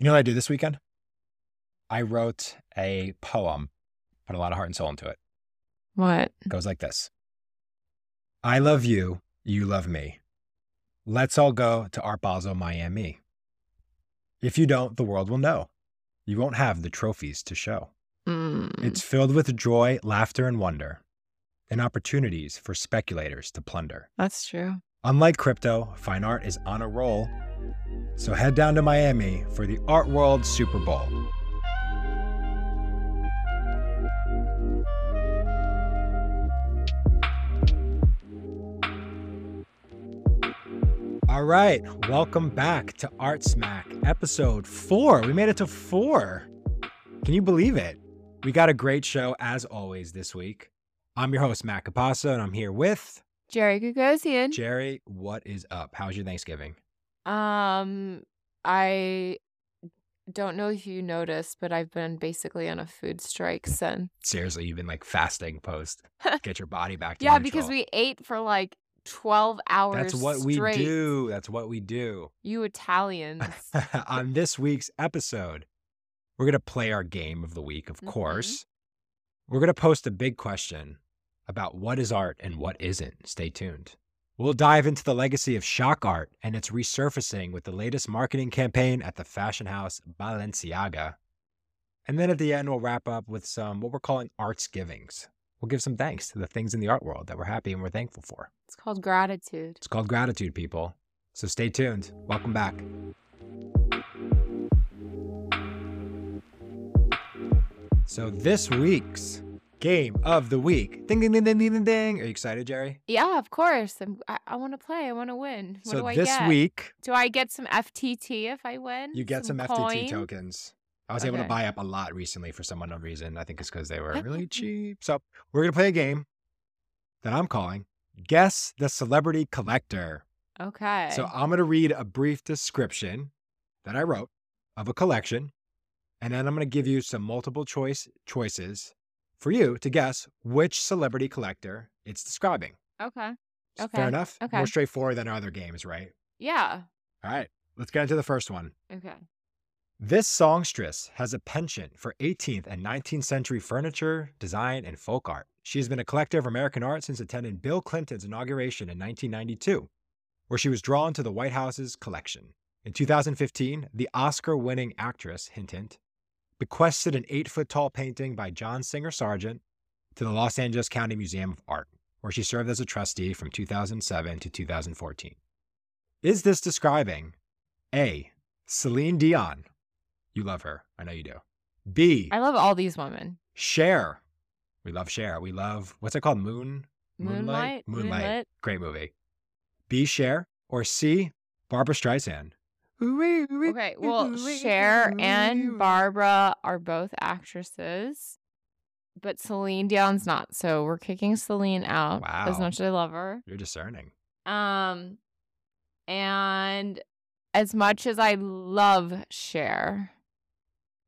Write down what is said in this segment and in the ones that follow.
You know what I did this weekend? I wrote a poem, put a lot of heart and soul into it. What? It goes like this I love you, you love me. Let's all go to Art Basel, Miami. If you don't, the world will know. You won't have the trophies to show. Mm. It's filled with joy, laughter, and wonder, and opportunities for speculators to plunder. That's true. Unlike crypto, fine art is on a roll. So head down to Miami for the Art World Super Bowl. All right, welcome back to Art Smack, episode four. We made it to four. Can you believe it? We got a great show as always this week. I'm your host, Matt Capasso, and I'm here with Jerry Gogosian. Jerry. What is up? How's your Thanksgiving? Um, I don't know if you noticed, but I've been basically on a food strike since. Seriously, you've been like fasting post. Get your body back to yeah, neutral. because we ate for like 12 hours. That's what straight. we do. That's what we do. You Italians. On this week's episode, we're going to play our game of the week, of Mhm. course. We're going to post a big question about what is art and what isn't. Stay tuned. We'll dive into the legacy of shock art and its resurfacing with the latest marketing campaign at the fashion house Balenciaga. And then at the end, we'll wrap up with some what we're calling arts givings. We'll give some thanks to the things in the art world that we're happy and we're thankful for. it's called gratitude. It's called gratitude, people. So stay tuned. Welcome back. So this week's game of the week. Ding ding ding ding ding ding ding. Are you excited, Jerry? Yeah, of course. I'm, I, I want to play. I want to win. What so do I this get? week Do I get some FTT if I win? you get some, FTT tokens. I was able to buy up a lot recently for some unknown reason. I think it's because they were really cheap. So we're gonna play a game that I'm calling Guess the Celebrity Collector. Okay. So I'm going to read a brief description that I wrote of a collection, and then I'm going to give you some multiple choice choices for you to guess which celebrity collector it's describing. okay. Okay, Fair enough? okay. More straightforward than our other games, right? Yeah. All right, let's get into the first one. Okay. This songstress has a penchant for 18th and 19th century furniture, design, and folk art. She has been a collector of American art since attending Bill Clinton's inauguration in 1992, where she was drawn to the White House's collection. In 2015, the Oscar winning actress, hint hint, bequested an eight foot tall painting by John Singer Sargent to the Los Angeles County Museum of Art, where she served as a trustee from 2007 to 2014. Is this describing A. Celine Dion? You love her. I know you do. B. I love all these women. Cher. We love Cher. We love what's it called? Moon. Moonlight? Moonlight. Moonlit? Great movie. B. Cher or C. Barbra Streisand. Okay. Well, Cher and Barbra are both actresses, but Celine Dion's not. So we're kicking Celine out wow. as much as I love her. You're discerning. Um, and as much as I love Cher,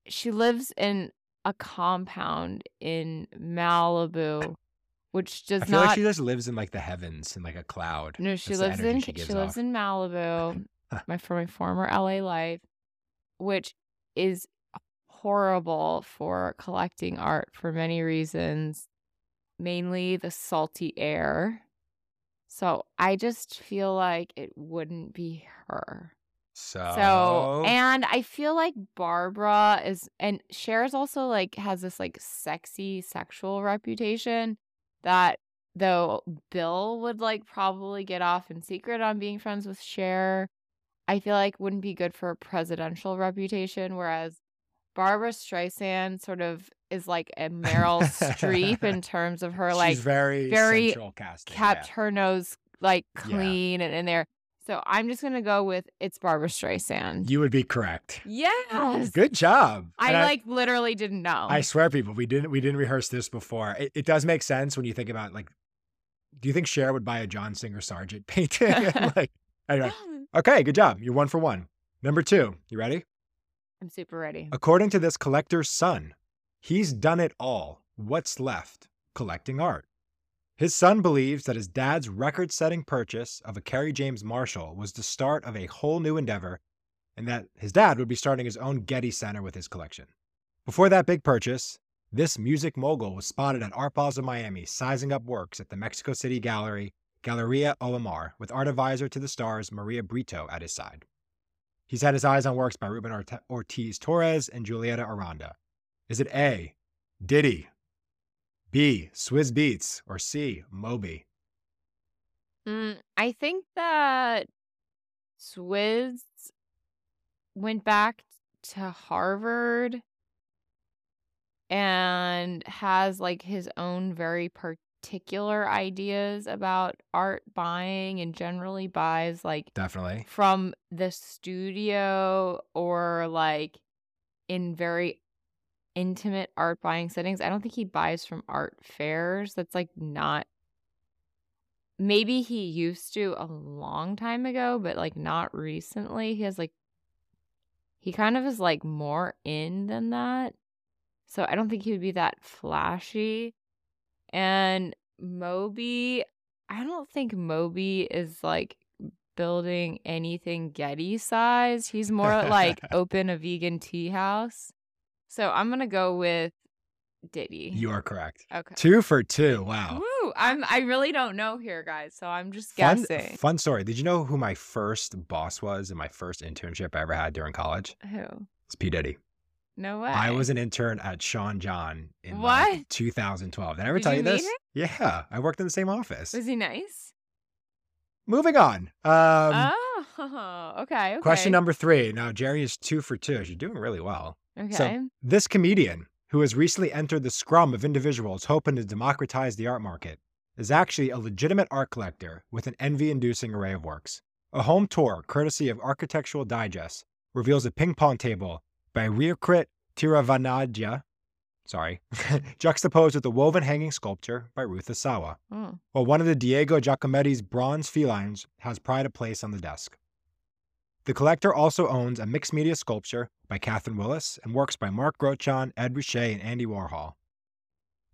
she lives in a compound in Malibu, which does I feel not. like she just lives in like the heavens in like a cloud. no, she That's lives in she she, lives off. in Malibu, my for my former LA life, which is horrible for collecting art for many reasons, mainly the salty air. So I just feel like it wouldn't be her. So, So, and I feel like Barbra is, and Cher's also like has this like sexy sexual reputation that though Bill would like probably get off in secret on being friends with Cher, I feel like wouldn't be good for a presidential reputation. Whereas Barbra Streisand sort of is like a Meryl Streep in terms of her she's like very very casting. kept yeah. her nose like Yeah. clean and in there. So I'm just gonna go with it's Barbra Streisand. You would be correct. yes. Good job. I And like literally didn't know. I swear, people, we didn't we didn't rehearse this before. It, it does make sense when you think about like, do you think Cher would buy a John Singer Sargent painting? like, anyway, okay, good job. You're one for one. Number two, you ready? I'm super ready. According to this collector's son, he's done it all. What's left? Collecting art. His son believes that his dad's record setting purchase of a Kerry James Marshall was the start of a whole new endeavor and that his dad would be starting his own Getty Center with his collection. Before that big purchase, this music mogul was spotted at Art Basel Miami sizing up works at the Mexico City Gallery, Galleria Olimar, with art advisor to the stars Maria Brito at his side. He's had his eyes on works by Ruben Ortiz Torres and Julieta Aranda. Is it A, Diddy, B, Swizz Beatz, or C, Moby? Mm, I think that Swizz went back to Harvard and has like his own very particular ideas about art buying and generally buys like Definitely. from the studio or like in very intimate art buying settings. I don't think he buys from art fairs. That's like not maybe he used to a long time ago, but like not recently. He has like he kind of is like more in than that. So I don't think he would be that flashy. And Moby, I don't think Moby is like building anything Getty size. He's more like open a vegan tea house. So I'm gonna go with Diddy. You are correct. Okay. Two for two. Wow. Woo! I'm I really don't know here, guys. So I'm just Fun, guessing. fun story. Did you know who my first boss was in my first internship I ever had during college? Who? It's P. Diddy. No way. I was an intern at Sean John in What? like 2012. Did I ever Did tell you you this? him? Yeah, I worked in the same office. Was he nice? Moving on. Um, oh, okay, okay. Question number three. Now, Jerry is two for two. You're doing really well. Okay. So, this comedian, who has recently entered the scrum of individuals hoping to democratize the art market, is actually a legitimate art collector with an envy inducing array of works. A home tour, courtesy of Architectural Digest, reveals a ping pong table by Rirkrit Tiravanija, sorry, juxtaposed with a woven hanging sculpture by Ruth Asawa, Oh. while one of the Diego Giacometti's bronze felines has pride of place on the desk. The collector also owns a mixed media sculpture by Catherine Willis and works by Mark Grotjahn, Ed Ruscha, and Andy Warhol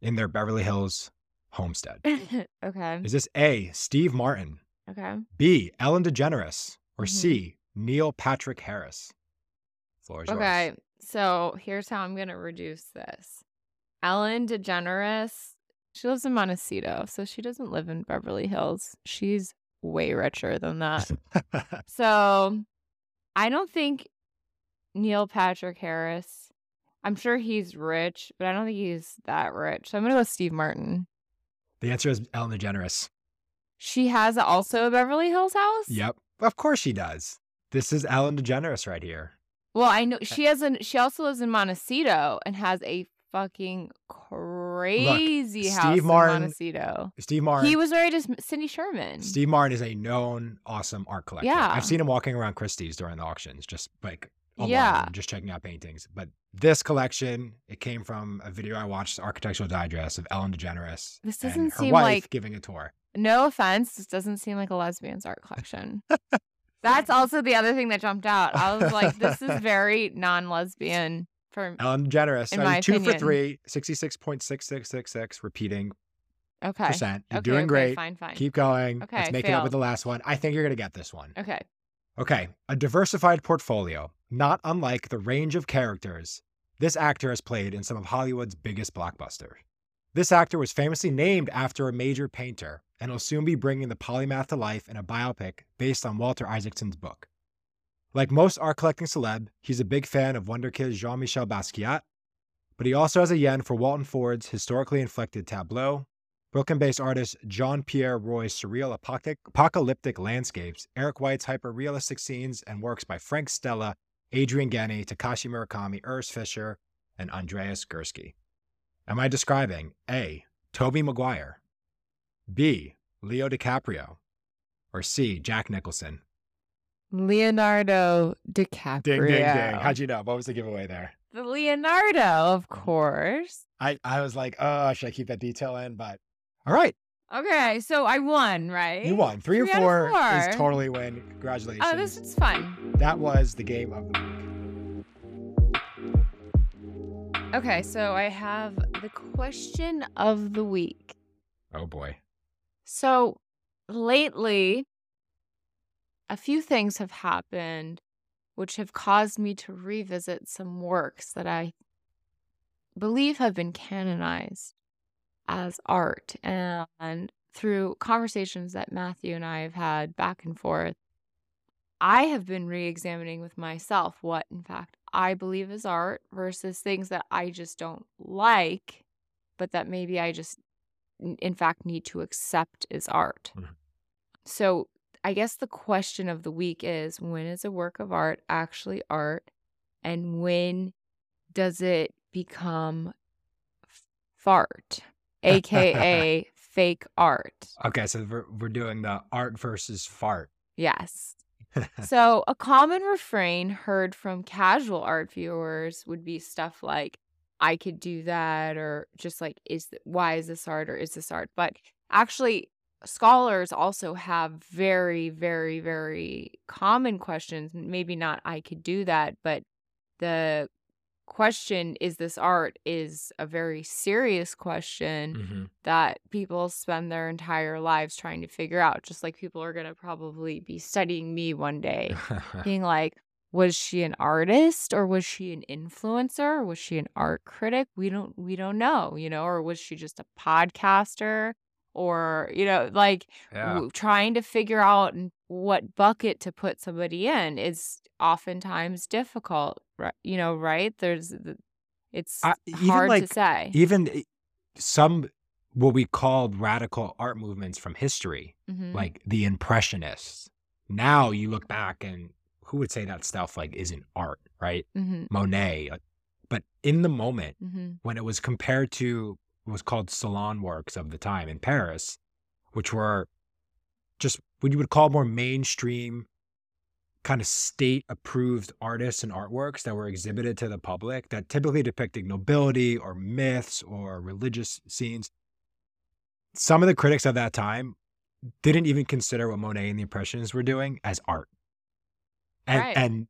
in their Beverly Hills homestead. okay. Is this A, Steve Martin, Okay. B, Ellen DeGeneres, or Mhm. C, Neil Patrick Harris? Floor is yours. Okay. So here's how I'm gonna reduce this. Ellen DeGeneres, she lives in Montecito, so she doesn't live in Beverly Hills. She's way richer than that. so I don't think Neil Patrick Harris. I'm sure he's rich, but I don't think he's that rich. So I'm gonna go with Steve Martin. the answer is Ellen DeGeneres. She has also a Beverly Hills house. Yep. Of course she does. This is Ellen DeGeneres right here. Well, I know she has an. She also lives in Montecito and has a fucking crazy house Steve Martin- in Montecito. Steve Martin. He was married to Cindy Sherman. Steve Martin is a known awesome art collector. Yeah. I've seen him walking around Christie's during the auctions, just like Yeah. just checking out paintings. But this collection, it came from a video I watched, Architectural Digest of Ellen DeGeneres. This doesn't seem like- giving a tour. No offense, this doesn't seem like a lesbian's art collection. That's also the other thing that jumped out. I was like, this is very non-lesbian for Ellen DeGeneres, In so my two for opinion. three, 66.6666, repeating okay. percent. You're okay, doing okay, great. Fine, fine. Keep going. Okay, Let's I make it up with the last one. I think you're going to get this one. okay. Okay, a diversified portfolio, not unlike the range of characters this actor has played in some of Hollywood's biggest blockbusters. This actor was famously named after a major painter and will soon be bringing the polymath to life in a biopic based on Walter Isaacson's book. Like most art collecting celeb, he's a big fan of Wonder Kid Jean Michel Basquiat, but he also has a yen for Walton Ford's historically inflected tableau, Brooklyn based artist Jean Pierre Roy's surreal apocalyptic landscapes, Eric White's hyper realistic scenes, and works by Frank Stella, Adrian Ghenie, Takashi Murakami, Urs Fischer, and Andreas Gursky. Am I describing A. Tobey Maguire, B. Leo DiCaprio, or C. Jack Nicholson? Leonardo DiCaprio. Ding, ding, ding. How'd you know? What was the giveaway there? The Leonardo, of course. I, I was like, oh, should I keep that detail in? But all right, Okay, so I won, right? you won. Three, Three or four, four. is totally win. Congratulations. Oh, this is fun. That was the game of the Okay, so I have the question of the week. Oh boy. So lately, a few things have happened which have caused me to revisit some works that I believe have been canonized as art. And through conversations that Matthew and I have had back and forth, I have been re examining with myself what, in fact, I believe is art versus things that I just don't like, but that maybe I just, in fact, need to accept as art. Mhm. So I guess the question of the week is when is a work of art actually art? And when does it become fart, aka fake art? Okay, so we're, we're doing the art versus fart. Yes. So, a common refrain heard from casual art viewers would be stuff like, I could do that, or just like, is th- why is this art or is this art? But actually, scholars also have very, very, very common questions. Maybe not, I could do that, but the question, is this art, is a very serious question Mhm. that people spend their entire lives trying to figure out. Just like people are going to probably be studying me one day, being like, was she an artist or was she an influencer? Was she an art critic? We don't we don't know, you know, or was she just a podcaster or, you know, like yeah. w- trying to figure out n- what bucket to put somebody in is oftentimes difficult, right? You know, right? There's it's I- hard to say. Even some what we called radical art movements from history, Mhm. like the Impressionists. Now you look back and who would say that stuff like isn't art, right? Mhm. Monet. like- But in the moment, Mhm. when it was compared to what was called salon works of the time in Paris, which were just what you would call more mainstream, kind of state approved artists and artworks that were exhibited to the public that typically depicted nobility or myths or religious scenes. Some of the critics of that time didn't even consider what Monet and the Impressionists were doing as art. And Right. and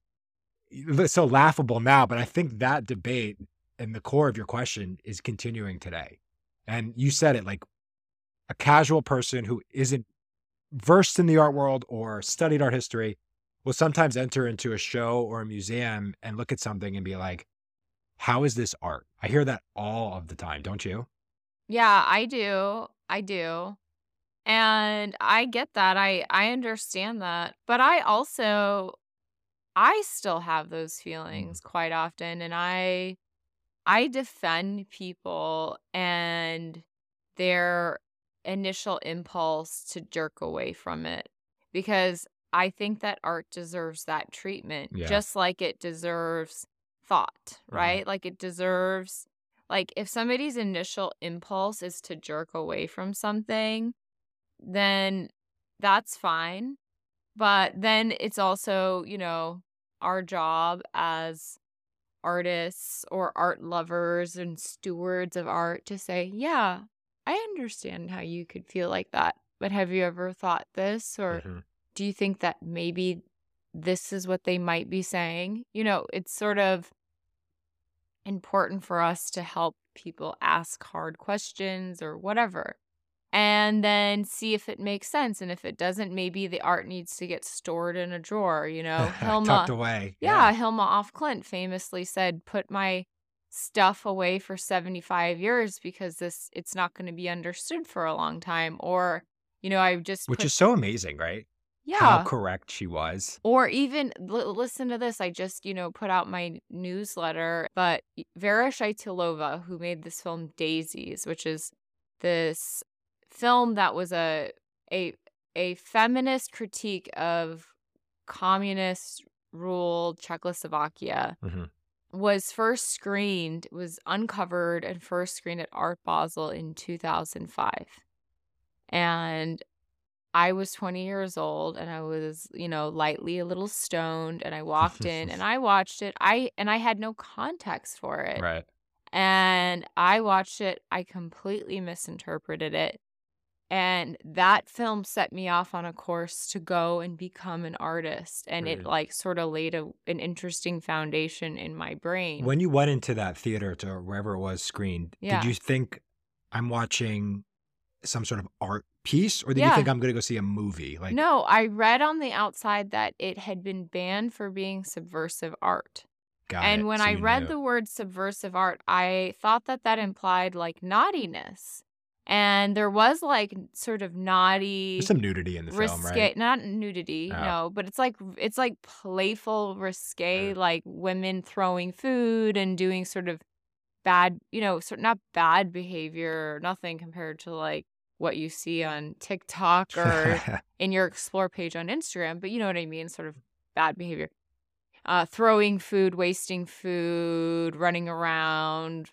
it's so laughable now, but I think that debate and the core of your question is continuing today. And you said it like a casual person who isn't versed in the art world or studied art history will sometimes enter into a show or a museum and look at something and be like, how is this art? I hear that all of the time, don't you? Yeah, I do. I do. And I get that. I I understand that. But I also I still have those mm. feelings quite often and I I defend people and their initial impulse to jerk away from it because I think that art deserves that treatment Yeah. just like it deserves thought, Mhm. right? Like it deserves like if somebody's initial impulse is to jerk away from something, then that's fine. But then it's also, you know, our job as artists or art lovers and stewards of art to say, yeah, I understand how you could feel like that. But have you ever thought this? Or Mhm. do you think that maybe this is what they might be saying? You know, it's sort of important for us to help people ask hard questions or whatever. And then see if it makes sense. And if it doesn't, maybe the art needs to get stored in a drawer, you know? Hilma Tucked away. yeah, Hilma af Klint famously said, "Put my stuff away for 75 years because this it's not going to be understood for a long time." Or, you know, I've just Which put, is so amazing, right? yeah. How correct she was. Or even l- listen to this. I just, you know, put out my newsletter, but Vera Chytilova, who made this film Daisies, which is this film that was a a a feminist critique of communist ruled Czechoslovakia Mhm. Was first screened was uncovered and first screened at Art Basel in 2005. And I was 20 years old and I was, you know, lightly a little stoned and I walked in and I watched it. I and I had no context for it. Right. And I watched it, I completely misinterpreted it. And that film set me off on a course to go and become an artist. And it like sort of laid a, an interesting foundation in my brain. When you went into that theater to wherever it was screened, Yeah. did you think I'm watching some sort of art piece, or did you think I'm going to go see a movie? Like, No, I read on the outside that it had been banned for being subversive art. got and it. when So I read knew. the word subversive art, I thought that that implied like naughtiness. And there was like sort of naughty there's some nudity in the film, right? not nudity Oh. no but it's like it's like playful risque like women throwing food and doing sort of bad you know sort not bad behavior nothing compared to like what you see on tiktok or in your explore page on instagram but you know what i mean sort of bad behavior uh throwing food wasting food running around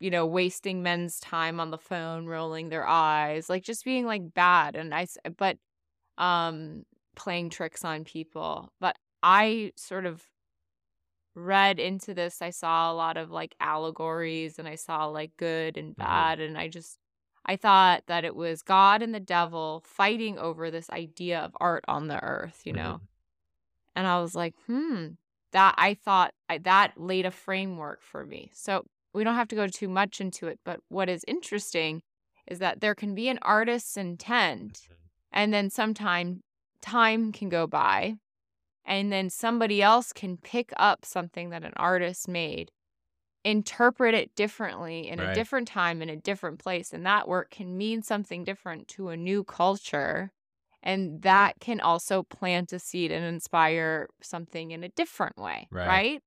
you know wasting men's time on the phone rolling their eyes like just being like bad and i but um playing tricks on people but i sort of read into this i saw a lot of like allegories and i saw like good and Mhm. bad and i just i thought that it was god and the devil fighting over this idea of art on the earth you know? And i was like hmm that i thought I, that laid a framework for me. So we don't have to go too much into it but what is interesting is that there can be an artist's intent mm-hmm. and then sometime time can go by and then somebody else can pick up something that an artist made interpret it differently in a different time in a different place and that work can mean something different to a new culture and that can also plant a seed and inspire something in a different way Right. right?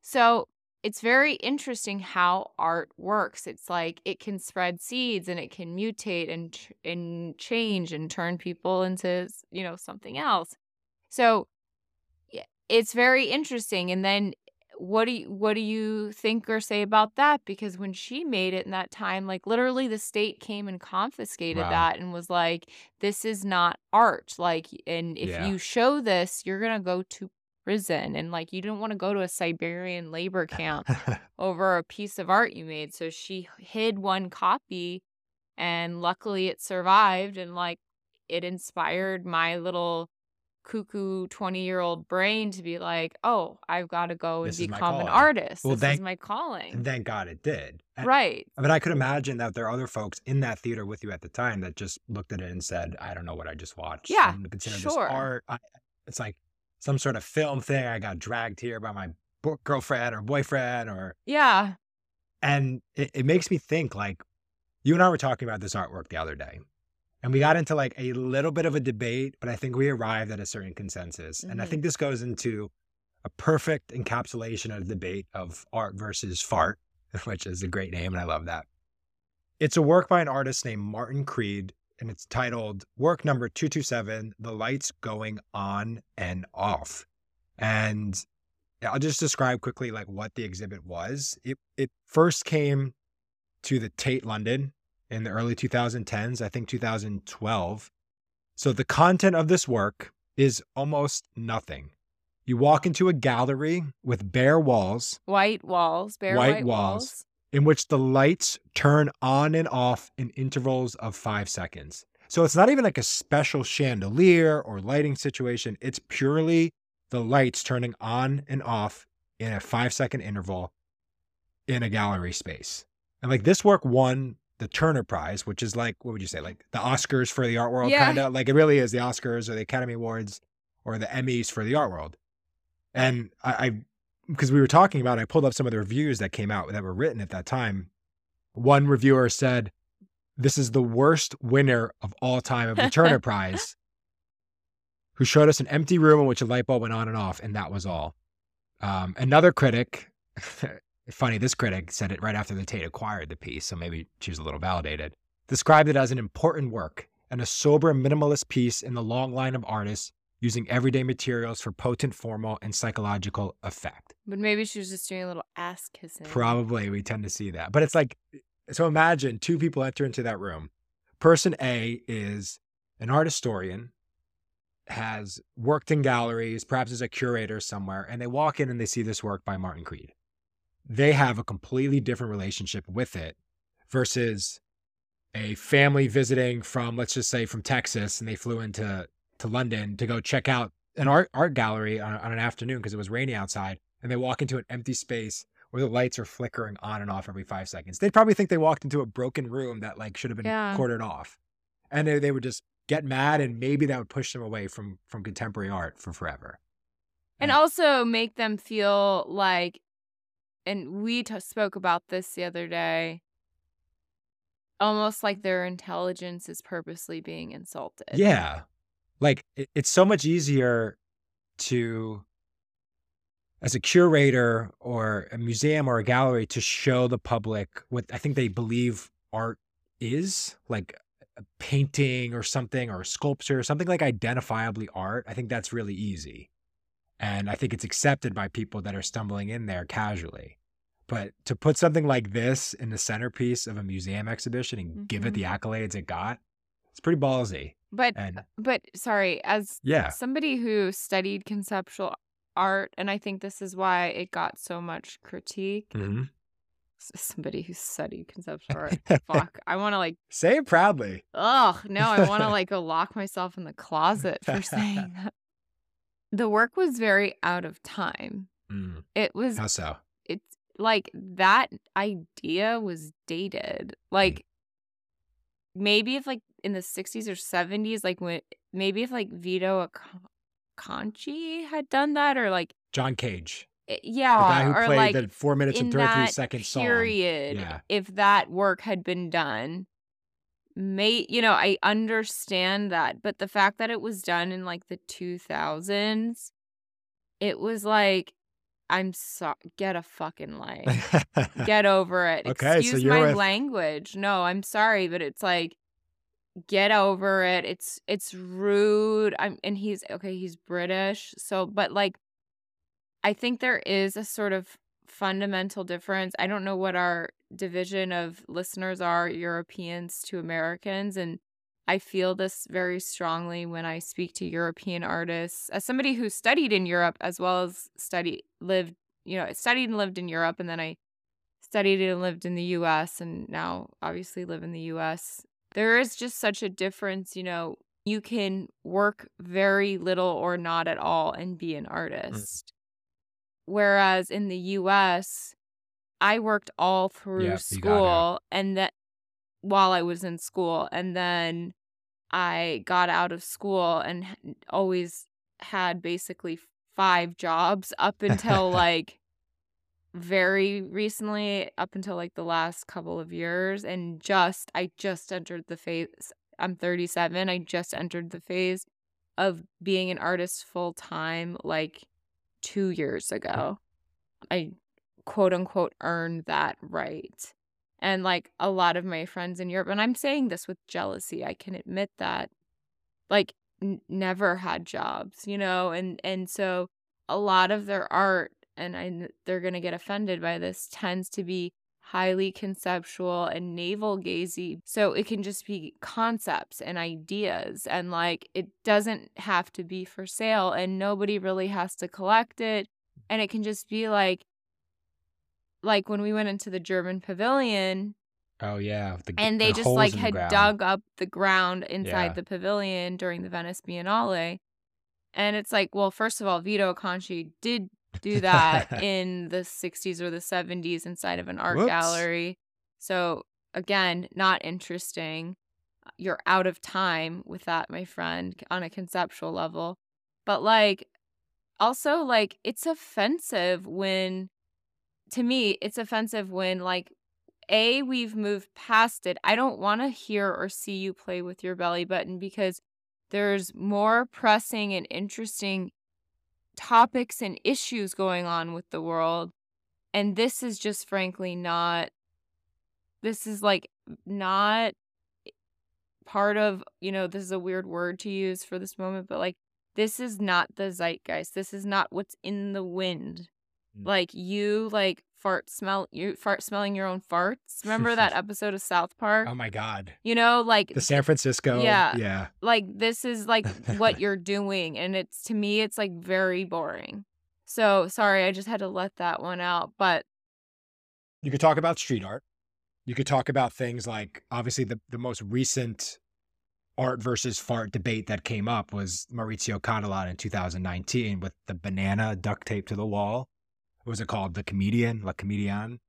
So it's very interesting how art works. It's like it can spread seeds and it can mutate and and change and turn people into, you know, something else. So yeah, it's very interesting. And then what do you what do you think or say about that? Because when she made it in that time, like literally the state came and confiscated Wow. that and was like, this is not art. Like, and if Yeah. you show this, you're gonna go to prison and like you didn't want to go to a Siberian labor camp over a piece of art you made. So she hid one copy and luckily it survived and like it inspired my little cuckoo 20 year old brain to be like, oh, I've got to go and This become an artist. Well, this thank- is my calling. and thank God it did. And- right. But I could imagine that there are other folks in that theater with you at the time that just looked at it and said, "I don't know what I just watched. Yeah, I'm gonna consider sure. this art. I, it's like some sort of film thing. I got dragged here by my bo- girlfriend or boyfriend, or Yeah. and it, it makes me think. Like you and I were talking about this artwork the other day, and we got into like a little bit of a debate, but I think we arrived at a certain consensus. And I Mhm. think this goes into a perfect encapsulation of the debate of art versus fart, which is a great name, and I love that. It's a work by an artist named Martin Creed, and it's titled Work Number 227 The Lights Going On and Off. And I'll just describe quickly like what the exhibit was. It it first came to the Tate London in the early 2010s, I think 2012. So the content of this work is almost nothing. You walk into a gallery with bare walls White walls, bare White white, walls. walls. In which the lights turn on and off in intervals of five seconds. So it's not even like a special chandelier or lighting situation. It's purely the lights turning on and off in a five second interval in a gallery space. And like this work won the Turner Prize, which is like, what would you say, like the Oscars for the art world, Yeah. kind of like it really is the Oscars or the Academy Awards or the Emmys for the art world. And I, I because we were talking about, it, I pulled up some of the reviews that came out that were written at that time. One reviewer said, This is the worst winner of all time of the Turner Prize, who showed us an empty room in which a light bulb went on and off, and that was all. Um, another critic, funny, this critic said it right after the Tate acquired the piece, so maybe she was a little validated, described it as an important work and a sober minimalist piece in the long line of artists using everyday materials for potent formal and psychological effect. But maybe she was just doing a little ass kissing. Probably we tend to see that. But it's like, so imagine two people enter into that room. Person A is an art historian, has worked in galleries, perhaps as a curator somewhere, and they walk in and they see this work by Martin Creed. They have a completely different relationship with it versus a family visiting from, let's just say, from Texas, and they flew into to London to go check out an art art gallery on, on an afternoon because it was rainy outside, and they walk into an empty space where the lights are flickering on and off every five seconds. They'd probably think they walked into a broken room that like should have been Yeah. cordoned off. And they, they would just get mad and maybe that would push them away from from contemporary art for forever. and also make them feel like and we t- spoke about this the other day almost like their intelligence is purposely being insulted Yeah. Like it, it's so much easier to as a curator or a museum or a gallery to show the public what I think they believe art is, like a painting or something or a sculpture, something like identifiably art. I think that's really easy. And I think it's accepted by people that are stumbling in there casually. But to put something like this in the centerpiece of a museum exhibition and give it the mm-hmm. accolades it got, it's pretty ballsy. But And but sorry as yeah, somebody who studied conceptual art and i think this is why it got so much critique Mhm. Somebody who studied conceptual art fuck i want to like say it proudly. ugh no i want to like go lock myself in the closet for saying that the work was very out of time Mm, it was how so? it's like that idea was dated like maybe if like in the 60s or 70s like when maybe if like Vito Acconci had done that or like John Cage, Yeah, the guy who or played like the four minutes and thirty-three seconds second song. period Yeah. if that work had been done may you know i understand that but the fact that it was done in like the 2000s it was like i'm so get a fucking life get over it. Okay, so Excuse you're my with- language. No, I'm sorry, but it's like get over it. It's it's rude. I'm and he's okay, he's British. So but like I think there is a sort of fundamental difference. I don't know what our division of listeners are, Europeans to Americans and I feel this very strongly when I speak to European artists. As somebody who studied in Europe as well as studied lived, you know, studied and lived in Europe and then I studied and lived in the US and now obviously live in the US. There is just such a difference, you know, you can work very little or not at all and be an mm. artist. Whereas in the US, I worked all through Yeah, you got it. school and that while I was in school and then I got out of school and always had basically five jobs up until like very recently up until like the last couple of years and just I just entered the phase I'm 37 I just entered the phase of being an artist full time like 2 years mm. ago. I quote unquote earned that right and like a lot of my friends in Europe and I'm saying this with jealousy I can admit that like n- never had jobs you know and and so a lot of their art and I, they're to get offended by this tends to be highly conceptual and navel gazy so it can just be concepts and ideas and like it doesn't have to be for sale and nobody really has to collect it and it can just be like like when we went into the german pavilion Oh yeah, the, and they the just like had ground. dug up the ground inside Yeah. the pavilion during the Venice Biennale. And it's like, well, first of all, Vito Acconci did do that in the 60s or the 70s inside of an art Whoops. gallery. So, again, not interesting. Uh, you're out of time with that, my friend, on a conceptual level. But like also like it's offensive when to me, it's offensive when like a we've moved past it i don't want to hear or see you play with your belly button because there's more pressing and interesting topics and issues going on with the world and this is just frankly not this is like not part of you know this is a weird word to use for this moment but like this is not the zeitgeist this is not what's in the wind Mm. like you like fart smell you fart smelling your own farts remember that episode of south park Oh my god, you know like the San Francisco. Yeah. yeah. like this is like what you're doing and it's to me it's like very boring so sorry i just had to let that one out but You could talk about street art. You could talk about things like obviously the, the most recent art versus fart debate that came up was Maurizio Cattelan in 2019 with the banana duct tape to the wall. What was it called? The Comedian, La Comedian.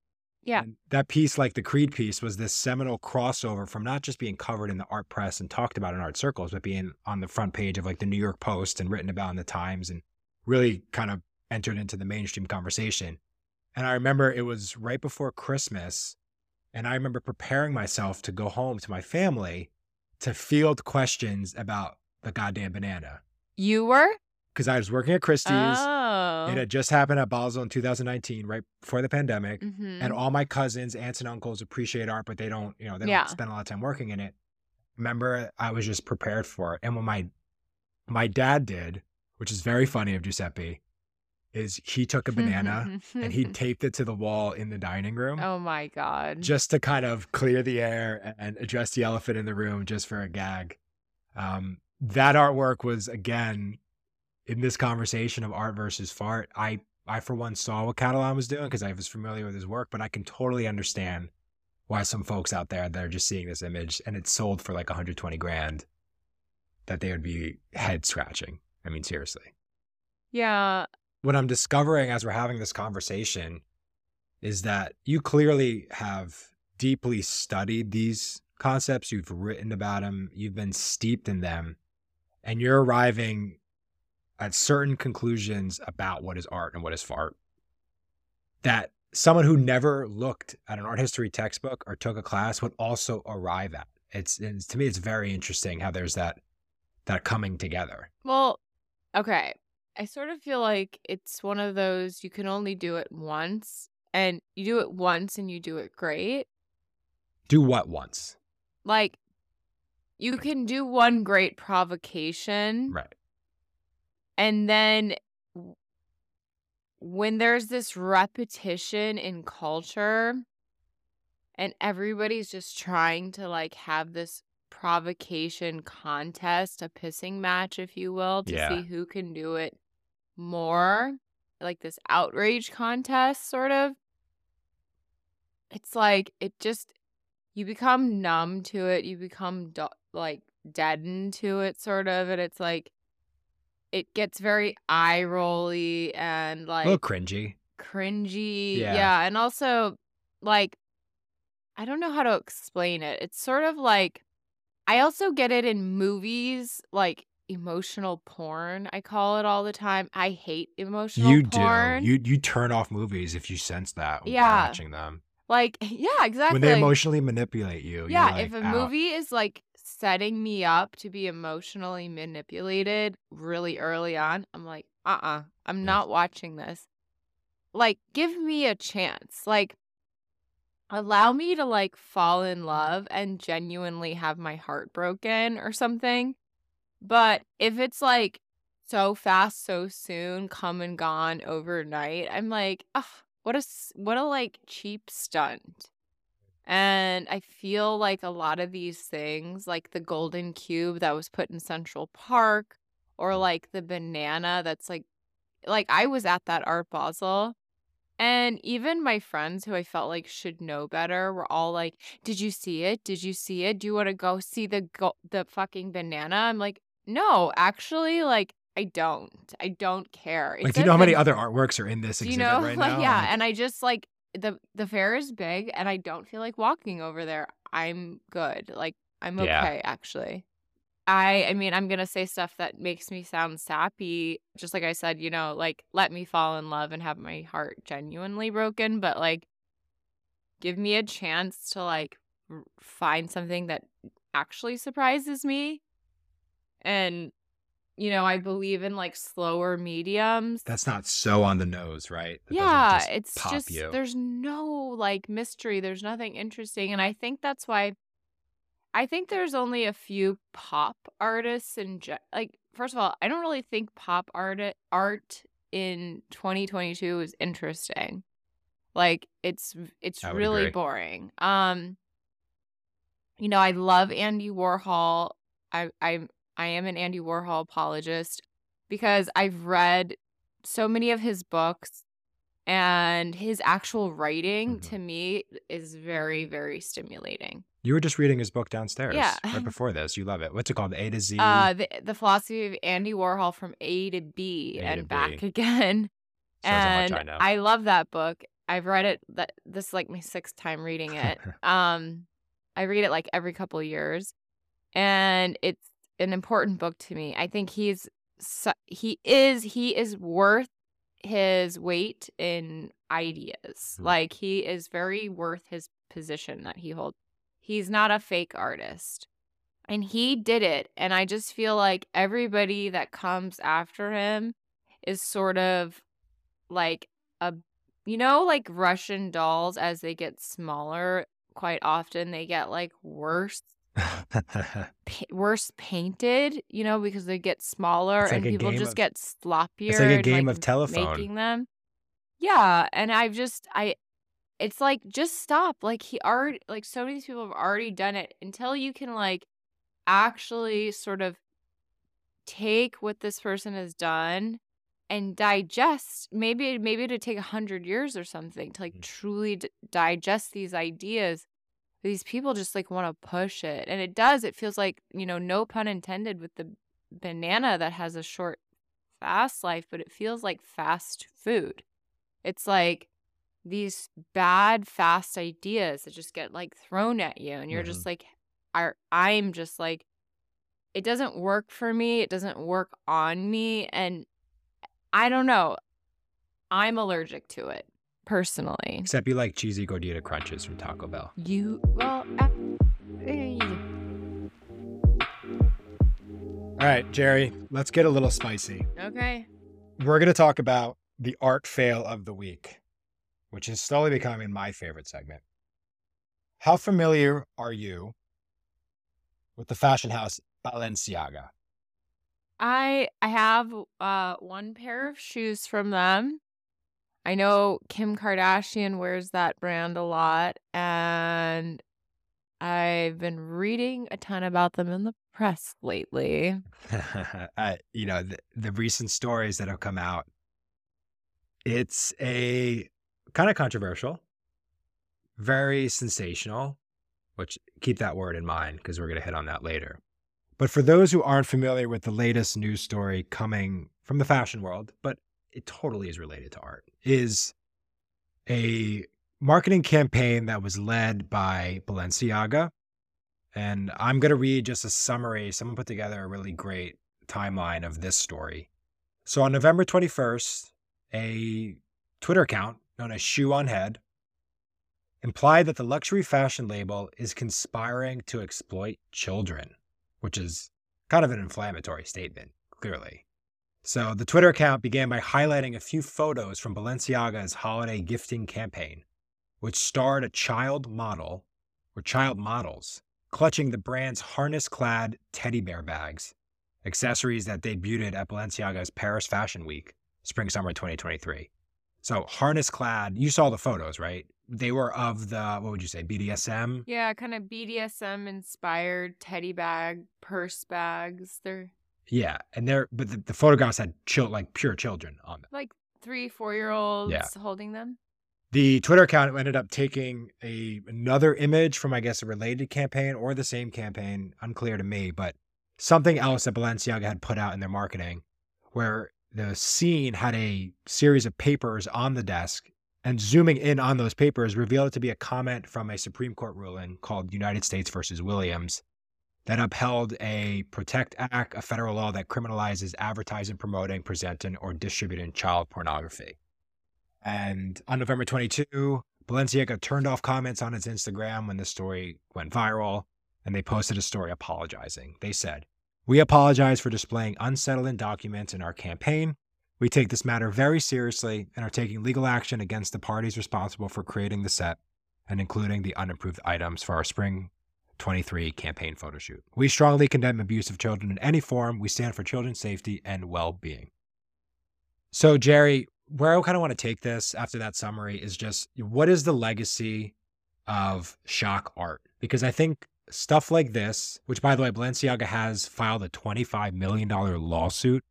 Yeah. And that piece, like the Creed piece, was this seminal crossover from not just being covered in the art press and talked about in art circles, but being on the front page of like the New York Post and written about in the Times and really kind of entered into the mainstream conversation. And I remember it was right before Christmas. And I remember preparing myself to go home to my family to field questions about the goddamn banana. You were? Because I was working at Christie's. Oh. It had just happened at Basel in 2019, right before the pandemic. Mhm. And all my cousins, aunts, and uncles appreciate art, but they don't, you know, they don't Yeah. spend a lot of time working in it. Remember, I was just prepared for it. And what my my dad did, which is very funny of Giuseppe, is he took a banana and he taped it to the wall in the dining room oh my god. just to kind of clear the air and address the elephant in the room just for a gag. Um, that artwork was again in this conversation of art versus fart. I I for one saw what Cattelan was doing because I was familiar with his work, but I can totally understand why some folks out there that are just seeing this image and it's sold for like 120 grand that they would be head scratching. I mean, seriously yeah. what I'm discovering as we're having this conversation is that you clearly have deeply studied these concepts. You've written about them, you've been steeped in them, and you're arriving at certain conclusions about what is art and what is fart that someone who never looked at an art history textbook or took a class would also arrive at. It's, it's to me, it's very interesting how there's that that coming together. Well, okay. I sort of feel like it's one of those you can only do it once and you do it once and you do it great. Do what once, Like you can do one great provocation right? And then when there's this repetition in culture and everybody's just trying to like have this provocation contest, a pissing match, if you will, to Yeah. see who can do it more, like this outrage contest, sort of. It's like it just you become numb to it, you become do- like deadened to it, sort of, and it's like it gets very eye rolly and like a little cringy. cringy. Yeah. Yeah. And also, like, I don't know how to explain it. It's sort of like, I also get it in movies, like emotional porn. I call it all the time. I hate emotional You porn. do. You you turn off movies if you sense that when Yeah. watching them. like, yeah, exactly. When they emotionally manipulate you. yeah, like, if a "Ow." movie is like setting me up to be emotionally manipulated really early on, I'm like, uh uh-uh, uh, i am not watching this. Like, give me a chance. Like, allow me to like fall in love and genuinely have my heart broken or something. But if it's like so fast, so soon, come and gone overnight, I'm like, ugh, what a what a like cheap stunt. And I feel like a lot of these things, like the golden cube that was put in Central Park, or Mm. like the banana that's like, like I was at that Art Basel, and even my friends who I felt like should know better were all like, "Did you see it? Did you see it? Do you want to go see the go- the fucking banana?" I'm like, "No, actually, like I don't. I don't care." Like, do you know how many other artworks are in this do you exhibit know right like now? yeah Like, and i just like the the fair is big and i don't feel like walking over there i'm good like i'm Yeah. okay actually i i mean i'm gonna say stuff that makes me sound sappy just like i said you know like let me fall in love and have my heart genuinely broken but like give me a chance to like r- find something that actually surprises me and you know i believe in like slower mediums that's not so on the nose, right? That yeah, just it's just you. there's no like mystery. There's nothing interesting, and I think that's why. I think there's only a few pop artists and ge- like first of all, I don't really think pop art art in 2022 is interesting. Like it's it's really agree. boring. Um, you know, I love Andy Warhol. I I I am an Andy Warhol apologist because I've read so many of his books and his actual writing Mhm. to me is very very stimulating. You were just reading his book downstairs Yeah. right before this. You love it. What's it called? A to Z. Uh the the philosophy of Andy Warhol from A to B A to and back B. again. Much and I know. I love that book. I've read it. That this is like my sixth time reading it. um, I read it like every couple years, and it's an important book to me. I think he's he is he is worth his weight in ideas. Hmm. Like he is very worth his position that he holds. He's not a fake artist. And he did it. And I just feel like everybody that comes after him is sort of like a, you know, like Russian dolls as they get smaller, quite often they get like worse, pa- worse painted, you know, because they get smaller like and people just of- get sloppier. it's like a game like, of telephone. Making them. Yeah. And I've just, I, it's like, just stop. Like he already, like so many people have already done it until you can like actually sort of take what this person has done and digest maybe maybe it'd take a hundred years or something to like Mhm. truly d- digest these ideas these people just like want to push it and it does it feels like you know no pun intended with the banana that has a short fast life but it feels like fast food. It's like these bad fast ideas that just get like thrown at you and you're Mhm. just like I, i'm just like it doesn't work for me it doesn't work on me and i don't know. I'm allergic to it personally Except you like cheesy gordita crunches from Taco Bell. you well uh, All right, Jerry, let's get a little spicy. okay We're going to talk about the art fail of the week, which is slowly becoming my favorite segment. How familiar are you with the fashion house Balenciaga? I I have uh one pair of shoes from them. I know Kim Kardashian wears that brand a lot and I've been reading a ton about them in the press lately. you know, the, the recent stories that have come out, it's a kind of controversial, very sensational, which keep that word in mind because we're going to hit on that later. But for those who aren't familiar with the latest news story coming from the fashion world, but it totally is related to art, is a marketing campaign that was led by Balenciaga. And I'm going to read just a summary. Someone put together a really great timeline of this story. So on November 21st, a Twitter account known as Shoe on Head implied that the luxury fashion label is conspiring to exploit children, which is kind of an inflammatory statement, clearly. So the Twitter account began by highlighting a few photos from Balenciaga's holiday gifting campaign, which starred a child model or child models clutching the brand's harness clad teddy bear bags, accessories that debuted at Balenciaga's Paris Fashion Week, spring summer 2023. So, harness clad, you saw the photos, right? They were of the, what would you say, BDSM? Yeah, kind of BDSM inspired teddy bag, purse bags. They're Yeah. And they're, but the, the photographs had chill, like pure children on them. like three, four year olds Yeah. holding them. The Twitter account ended up taking a another image from, I guess, a related campaign or the same campaign, unclear to me, but something else that Balenciaga had put out in their marketing, where the scene had a series of papers on the desk, and zooming in on those papers revealed it to be a comment from a Supreme Court ruling called United States versus Williams that upheld a Protect Act, a federal law that criminalizes advertising, promoting, presenting, or distributing child pornography. And on November 22, Balenciaga turned off comments on its Instagram when the story went viral, and they posted a story apologizing. They said, We apologize for displaying unsettling documents in our campaign. We take this matter very seriously and are taking legal action against the parties responsible for creating the set and including the unapproved items for our spring 23 campaign photo shoot. We strongly condemn abuse of children in any form. We stand for children's safety and well being. So, Jerry, where I kind of want to take this after that summary is just what is the legacy of shock art? Because I think stuff like this, which by the way, Balenciaga has filed a $25 million lawsuit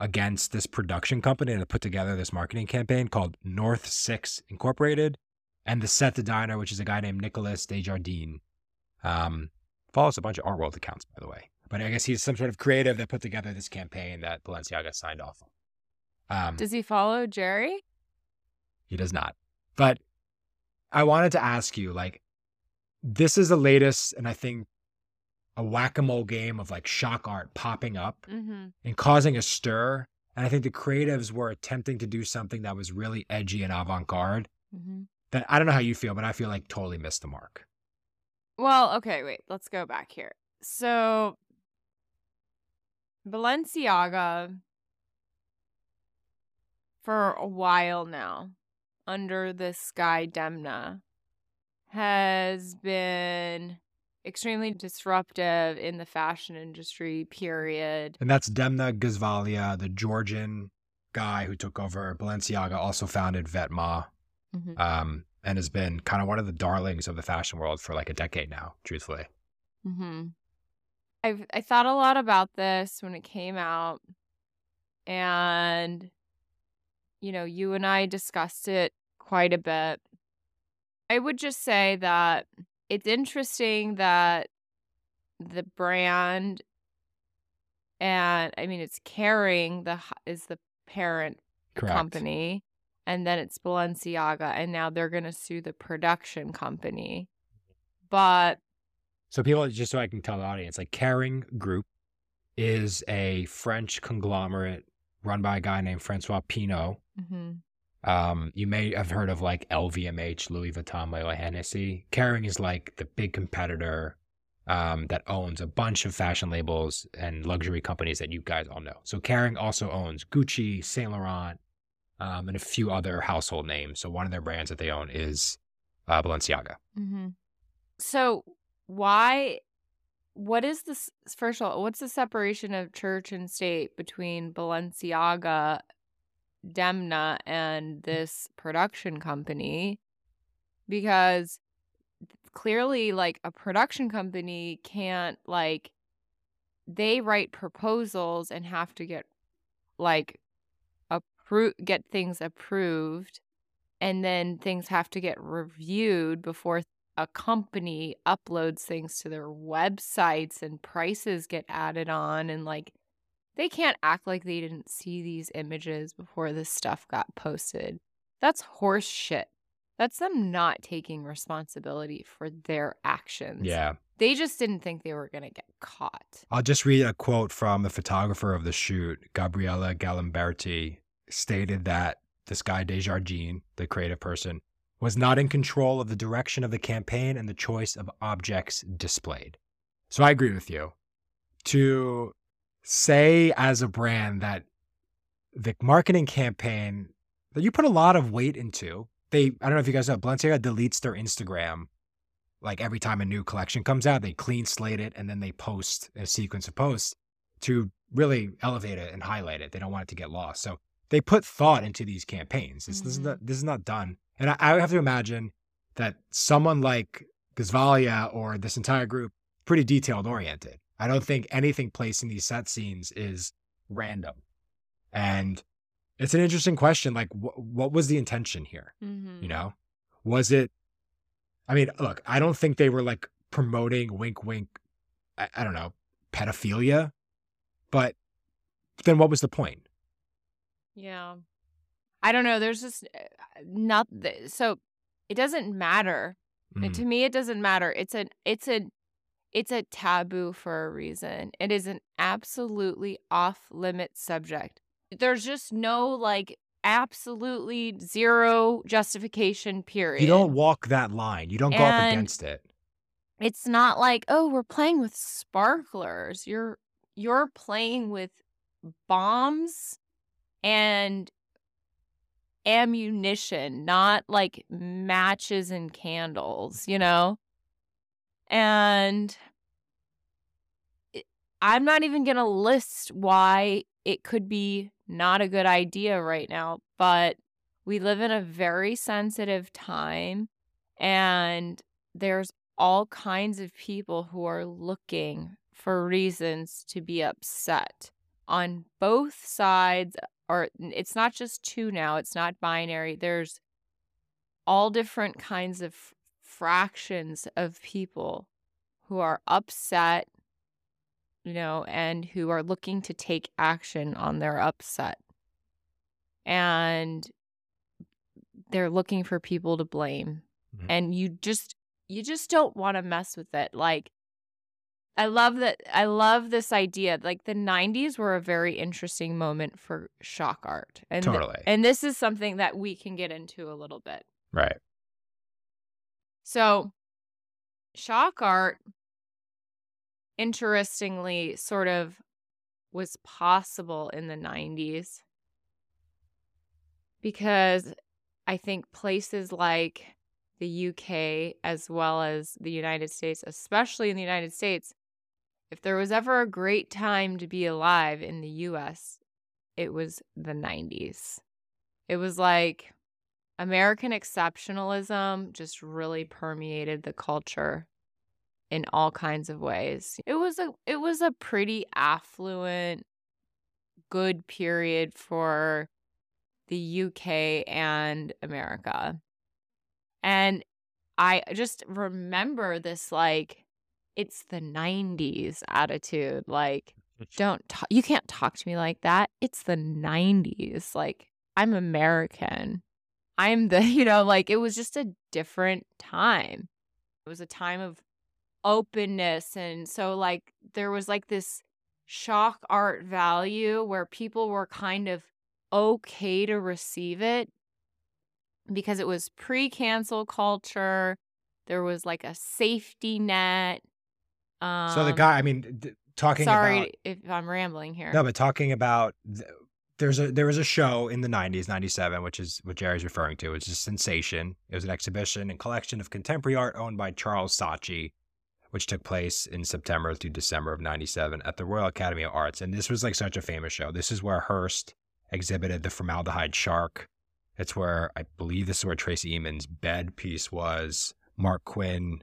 against this production company that put together this marketing campaign called North Six Incorporated and the set designer, which is a guy named Nicholas Desjardins. Um, follows a bunch of art world accounts, by the way. But I guess he's some sort of creative that put together this campaign that Balenciaga signed off on. Um, Does he follow Jerry? He does not. But I wanted to ask you, like, this is the latest, and I think a whack a mole game of like shock art popping up Mm-hmm. and causing a stir. And I think the creatives were attempting to do something that was really edgy and avant garde. Mm-hmm. That I don't know how you feel, but I feel like totally missed the mark. Well, okay, wait. Let's go back here. So, Balenciaga, for a while now, under this guy Demna, has been extremely disruptive in the fashion industry. Period. And that's Demna Gvasalia, the Georgian guy who took over Balenciaga, also founded Vetements, Mhm. um, and has been kind of one of the darlings of the fashion world for like a decade now, truthfully. Mm-hmm. I've I thought a lot about this when it came out, and you know, you and I discussed it quite a bit. I would just say that it's interesting that the brand and I mean it's Kering the is the parent Correct. company and then it's Balenciaga and now they're going to sue the production company. But So people, just so I can tell the audience, like Kering Group is a French conglomerate run by a guy named Francois Pinault. mhm. Um, you may have heard of like LVMH, Louis Vuitton, Moet Hennessy. Kering is like the big competitor um, that owns a bunch of fashion labels and luxury companies that you guys all know. So Kering also owns Gucci, Saint Laurent, um, and a few other household names. So one of their brands that they own is uh, Balenciaga. Mm-hmm. So why? What is this? First of all, what's the separation of church and state between Balenciaga, Demna, and this production company? Because clearly, like a production company can't like they write proposals and have to get like appro- get things approved and then things have to get reviewed before a company uploads things to their websites and prices get added on and like they can't act like they didn't see these images before this stuff got posted. That's horse shit. That's them not taking responsibility for their actions. Yeah. They just didn't think they were going to get caught. I'll just read a quote from the photographer of the shoot, Gabriele Galimberti, stated that this guy Desjardins, the creative person, was not in control of the direction of the campaign and the choice of objects displayed. So I agree with you. To say as a brand that the marketing campaign that you put a lot of weight into, they I don't know if you guys know, Balenciaga deletes their Instagram like every time a new collection comes out, they clean slate it and then they post a sequence of posts to really elevate it and highlight it. They don't want it to get lost. So they put thought into these campaigns. This, this is Mhm. not this is not done. And I, I have to imagine that someone like Gvasalia or this entire group pretty detailed oriented. I don't think anything placed in these set scenes is random. And it's an interesting question. Like, wh- what was the intention here? Mm-hmm. You know, was it? I mean, look, I don't think they were like promoting wink, wink. I, I don't know, pedophilia, but then what was the point? Yeah. I don't know. There's just uh, not th- so it doesn't matter. Mm, To me, it doesn't matter. It's an it's a it's a taboo for a reason. It is an absolutely off limit subject. There's just no like absolutely zero justification. Period. You don't walk that line. You don't go up against it. it's not like oh we're playing with sparklers you're you're playing with bombs and ammunition not like matches and candles you know? And i'm not even going to list why it could be not a good idea right now but we live in a very sensitive time and there's all kinds of people who are looking for reasons to be upset on both sides or it's not just two now it's not binary there's all different kinds of fractions of people who are upset you know and who are looking to take action on their upset and they're looking for people to blame. Mhm. And you just you just don't want to mess with it. Like I love that I love this idea. Like the 90s were a very interesting moment for shock art. And th- and this is something that we can get into a little bit. Right. So, shock art, interestingly, sort of was possible in the 90s because I think places like the UK, as well as the United States, especially in the United States, if there was ever a great time to be alive in the US, it was the 90s. It was like American exceptionalism just really permeated the culture in all kinds of ways. It was a it was a pretty affluent good period for the UK and America. And I just remember this like it's the 90s attitude like don't talk you can't talk to me like that. It's the 90s. Like I'm American. I'm the, you know, like it was just a different time. It was a time of openness. And so, like, there was like this shock art value where people were kind of okay to receive it because it was pre cancel culture. There was like a safety net. Um, so the guy, I mean, talking sorry about if I'm rambling here. no, but talking about th- there's a there was a show in the 90s, 97, which is what Jerry's referring to. It's a sensation. It was an exhibition and collection of contemporary art owned by Charles Saatchi, which took place in September to December of 97 at the Royal Academy of Arts. And this was like such a famous show. This is where Hirst exhibited the formaldehyde shark. It's where I believe this is where Tracey Emin's bed piece was. Marc Quinn,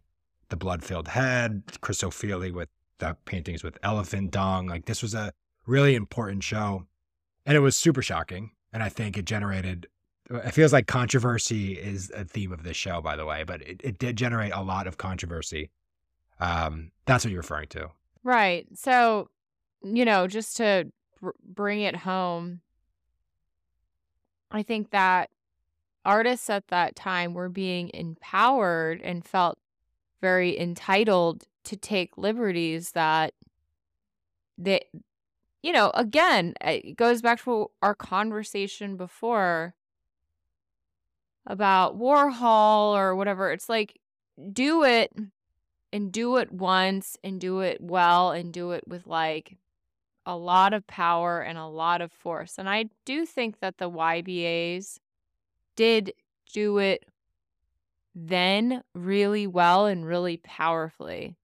the blood-filled head. Chris with the paintings with elephant dung. Like this was a really important show, and it was super shocking. And I think it generated. It feels like controversy is a theme of this show, by the way, but it, it did generate a lot of controversy. Um, that's what you're referring to. Right. So, you know, just to br- bring it home, I think that artists at that time were being empowered and felt very entitled to take liberties that they, you know, again, it goes back to our conversation before about Warhol or whatever. It's like, do it and do it once and do it well and do it with like a lot of power and a lot of force. And I do think that the YBAs did do it then really well and really powerfully.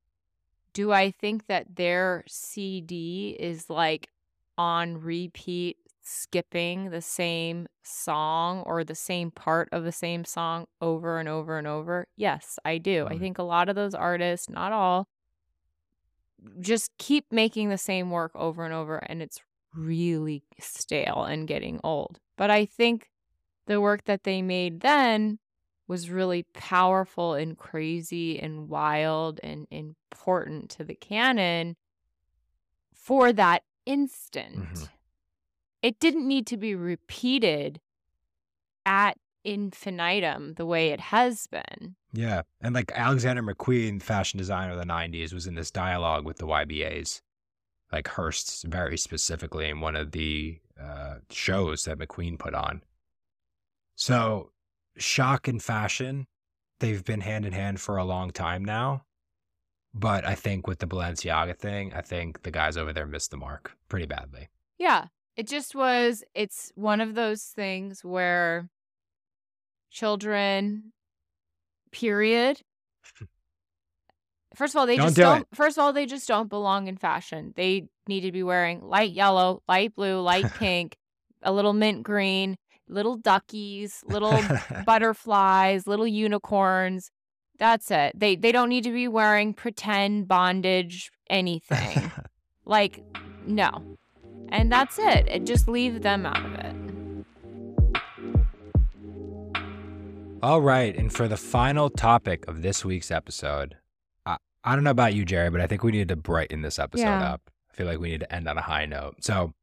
Do I think that their CD is like on repeat, skipping the same song or the same part of the same song over and over and over? Yes, I do. I Mm. think a lot of those artists, not all, just keep making the same work over and over and it's really stale and getting old. But I think the work that they made then was really powerful and crazy and wild and important to the canon for that instant. Mhm. It didn't need to be repeated at infinitum the way it has been. Yeah. And like Alexander McQueen, fashion designer of the 90s, was in this dialogue with the YBAs, like Hirst very specifically in one of the uh, shows that McQueen put on. So, shock and fashion, they've been hand in hand for a long time now. But I think with the Balenciaga thing, I think the guys over there missed the mark pretty badly. Yeah. It just was, it's one of those things where children, period. First of all, they Don't just do don't. it. First of all, they just don't belong in fashion. They need to be wearing light yellow, light blue, light pink, a little mint green, little duckies, little butterflies, little unicorns. That's it. They they don't need to be wearing pretend bondage anything. like no. And that's it. It just leave them out of it. All right. And for the final topic of this week's episode, I, I don't know about you, Jerry, but I think we need to brighten this episode Yeah. up. I feel like we need to end on a high note. So,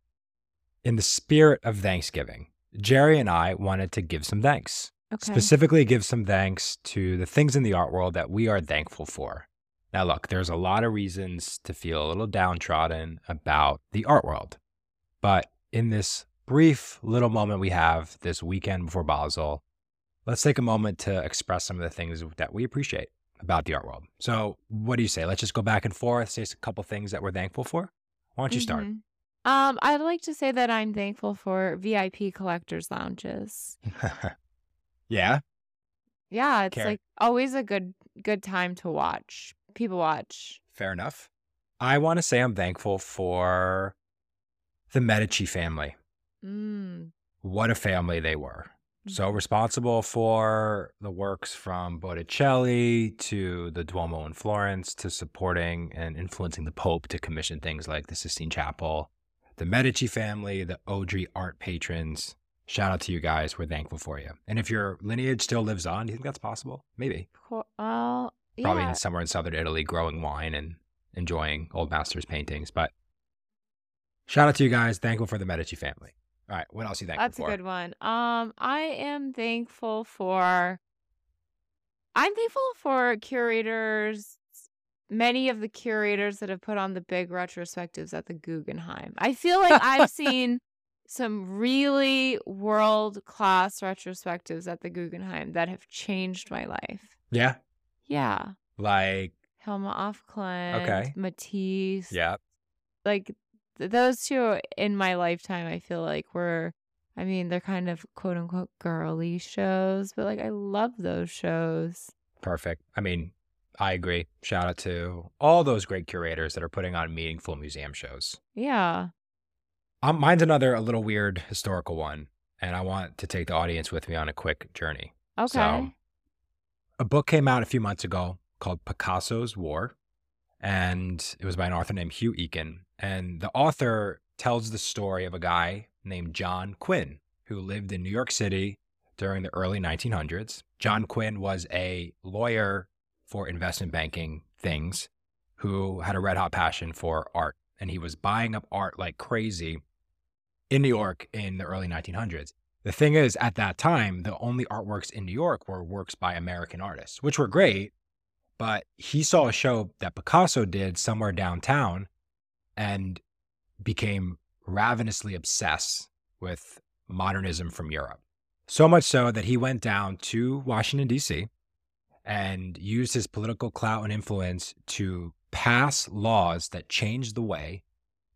in the spirit of Thanksgiving, Jerry and I wanted to give some thanks. Okay. Specifically, give some thanks to the things in the art world that we are thankful for. Now, look, there's a lot of reasons to feel a little downtrodden about the art world. But in this brief little moment we have this weekend before Basel, let's take a moment to express some of the things that we appreciate about the art world. So, what do you say? Let's just go back and forth, say a couple things that we're thankful for. Why don't you start? Mm-hmm. Um, I'd like to say that I'm thankful for VIP collectors lounges. yeah. Yeah, it's Karen. like always a good good time to watch. People watch. Fair enough. I want to say I'm thankful for the Medici family. Mm. What a family they were. So responsible for the works from Botticelli to the Duomo in Florence to supporting and influencing the Pope to commission things like the Sistine Chapel. The Medici family, the Audrey art patrons. Shout out to you guys. We're thankful for you. And if your lineage still lives on, do you think that's possible? Maybe. Well, Probably yeah. in somewhere in southern Italy, growing wine and enjoying old masters' paintings. But shout out to you guys. Thankful for the Medici family. All right. What else are you thankful That's a good one. Um, I am thankful for I'm thankful for curators, many of the curators that have put on the big retrospectives at the Guggenheim. I feel like I've seen some really world-class retrospectives at the Guggenheim that have changed my life. Yeah. Yeah. Like, Helma Afklint, Okay. Matisse. yeah. like th- those two in my lifetime i feel like were i mean they're kind of quote unquote girly shows but like i love those shows Perfect. I mean, I agree. Shout out to all those great curators that are putting on meaningful museum shows. yeah Um, mine's another a little weird historical one, and I want to take the audience with me on a quick journey. okay So, a book came out a few months ago called Picasso's War, and it was by an author named Hugh Eakin. And the author tells the story of a guy named John Quinn who lived in New York City during the early 1900s. John Quinn was a lawyer for investment banking things who had a red hot passion for art, and he was buying up art like crazy in New York in the early 1900s. The thing is, at that time, the only artworks in New York were works by American artists, which were great. But he saw a show that Picasso did somewhere downtown and became ravenously obsessed with modernism from Europe. So much so that he went down to Washington, D.C., and used his political clout and influence to pass laws that changed the way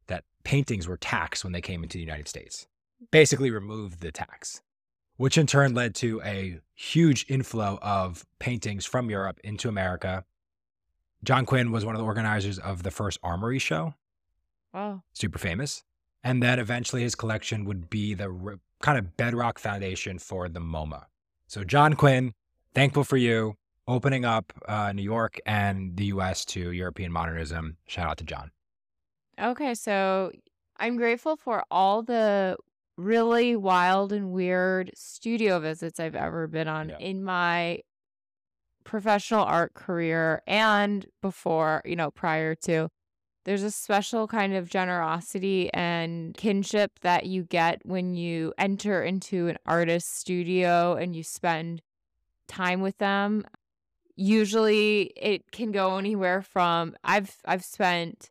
that paintings were taxed when they came into the United States. Basically, removed the tax, which in turn led to a huge inflow of paintings from Europe into America. John Quinn was one of the organizers of the first Armory show, Wow. super famous. And then eventually his collection would be the re- kind of bedrock foundation for the MoMA. So, John Quinn, thankful for you opening up uh, New York and the US to European modernism. Shout out to John. okay so i'm grateful for all the really wild and weird studio visits i've ever been on Yeah. in my professional art career and before you know prior to there's a special kind of generosity and kinship that you get when you enter into an artist's studio and you spend time with them. Usually it can go anywhere from I've I've spent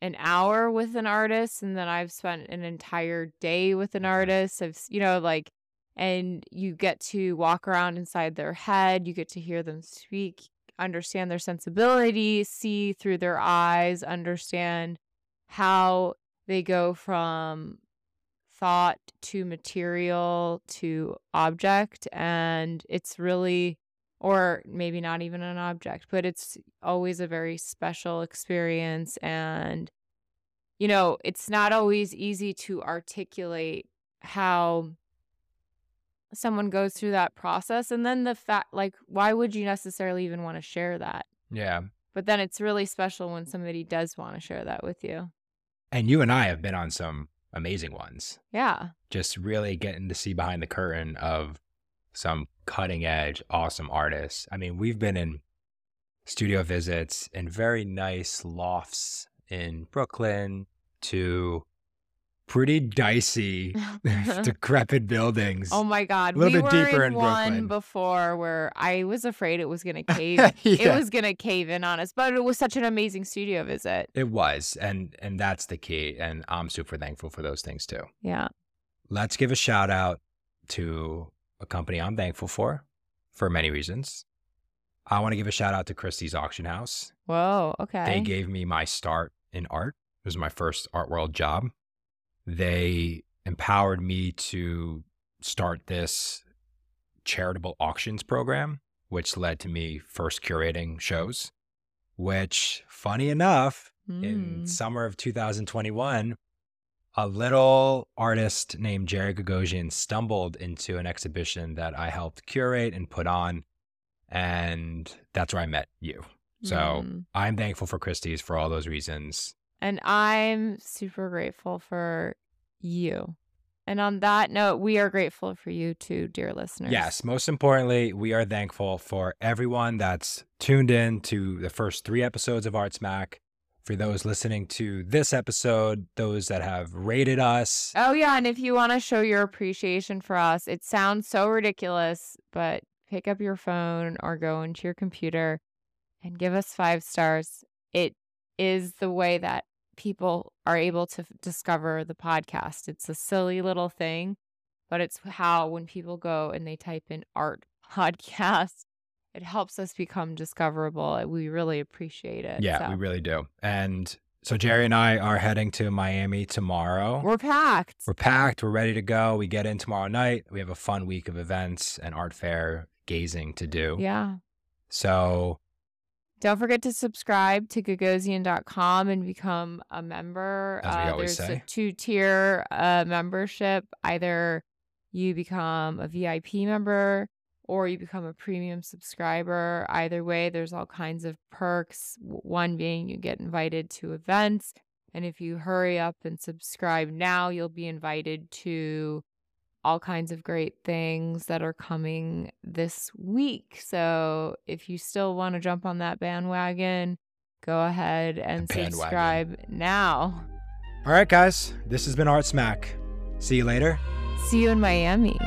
an hour with an artist and then I've spent an entire day with an mm-hmm. artist. I've you know like and you get to walk around inside their head, you get to hear them speak, understand their sensibility, see through their eyes, understand how they go from thought to material to object. And it's really, or maybe not even an object, but it's always a very special experience. And, you know, it's not always easy to articulate how someone goes through that process and then the fact like why would you necessarily even want to share that Yeah. but then it's really special when somebody does want to share that with you And you and I have been on some amazing ones, yeah just really getting to see behind the curtain of some cutting edge, awesome artists. I mean, we've been in studio visits in very nice lofts in Brooklyn to pretty dicey, decrepit buildings. Oh my god, A little we bit were deeper in in one Brooklyn. before where I was afraid it was gonna cave. It was gonna cave in on us, but it was such an amazing studio visit. It was, and and that's the key. And I'm super thankful for those things too. Yeah. Let's give a shout out to a company I'm thankful for, for many reasons. I want to give a shout out to Christie's Auction House. Whoa. Okay. They gave me my start in art. It was my first art world job. They empowered me to start this charitable auctions program, which led to me first curating shows. Which, funny enough, in Mm. summer of 2021, a little artist named Jerry Gogosian stumbled into an exhibition that I helped curate and put on. And that's where I met you. So Mm. I'm thankful for Christie's for all those reasons. And I'm super grateful for you. And on that note, we are grateful for you too, dear listeners. Yes, most importantly, we are thankful for everyone that's tuned in to the first three episodes of Art Smack. For those listening to this episode, those that have rated us, Oh, yeah. And if you want to show your appreciation for us, it sounds so ridiculous, but pick up your phone or go into your computer and give us five stars. It is the way that people are able to discover the podcast. It's a silly little thing, but it's how when people go and they type in art podcast, it helps us become discoverable. We really appreciate it. yeah, So, we really do. And so Jerry and I are heading to Miami tomorrow. we're packed. We're packed. We're ready to go. We get in tomorrow night. We have a fun week of events and art fair gazing to do. yeah. So Don't forget to subscribe to gagosian.com and become a member. As we Uh, always there's say. a two tier uh, membership. Either you become a VIP member or you become a premium subscriber. Either way, there's all kinds of perks. One being you get invited to events. And if you hurry up and subscribe now, you'll be invited to all kinds of great things that are coming this week. So if you still want to jump on that bandwagon, go ahead and subscribe now. all right, guys, this has been Art Smack. See you later. See you in Miami.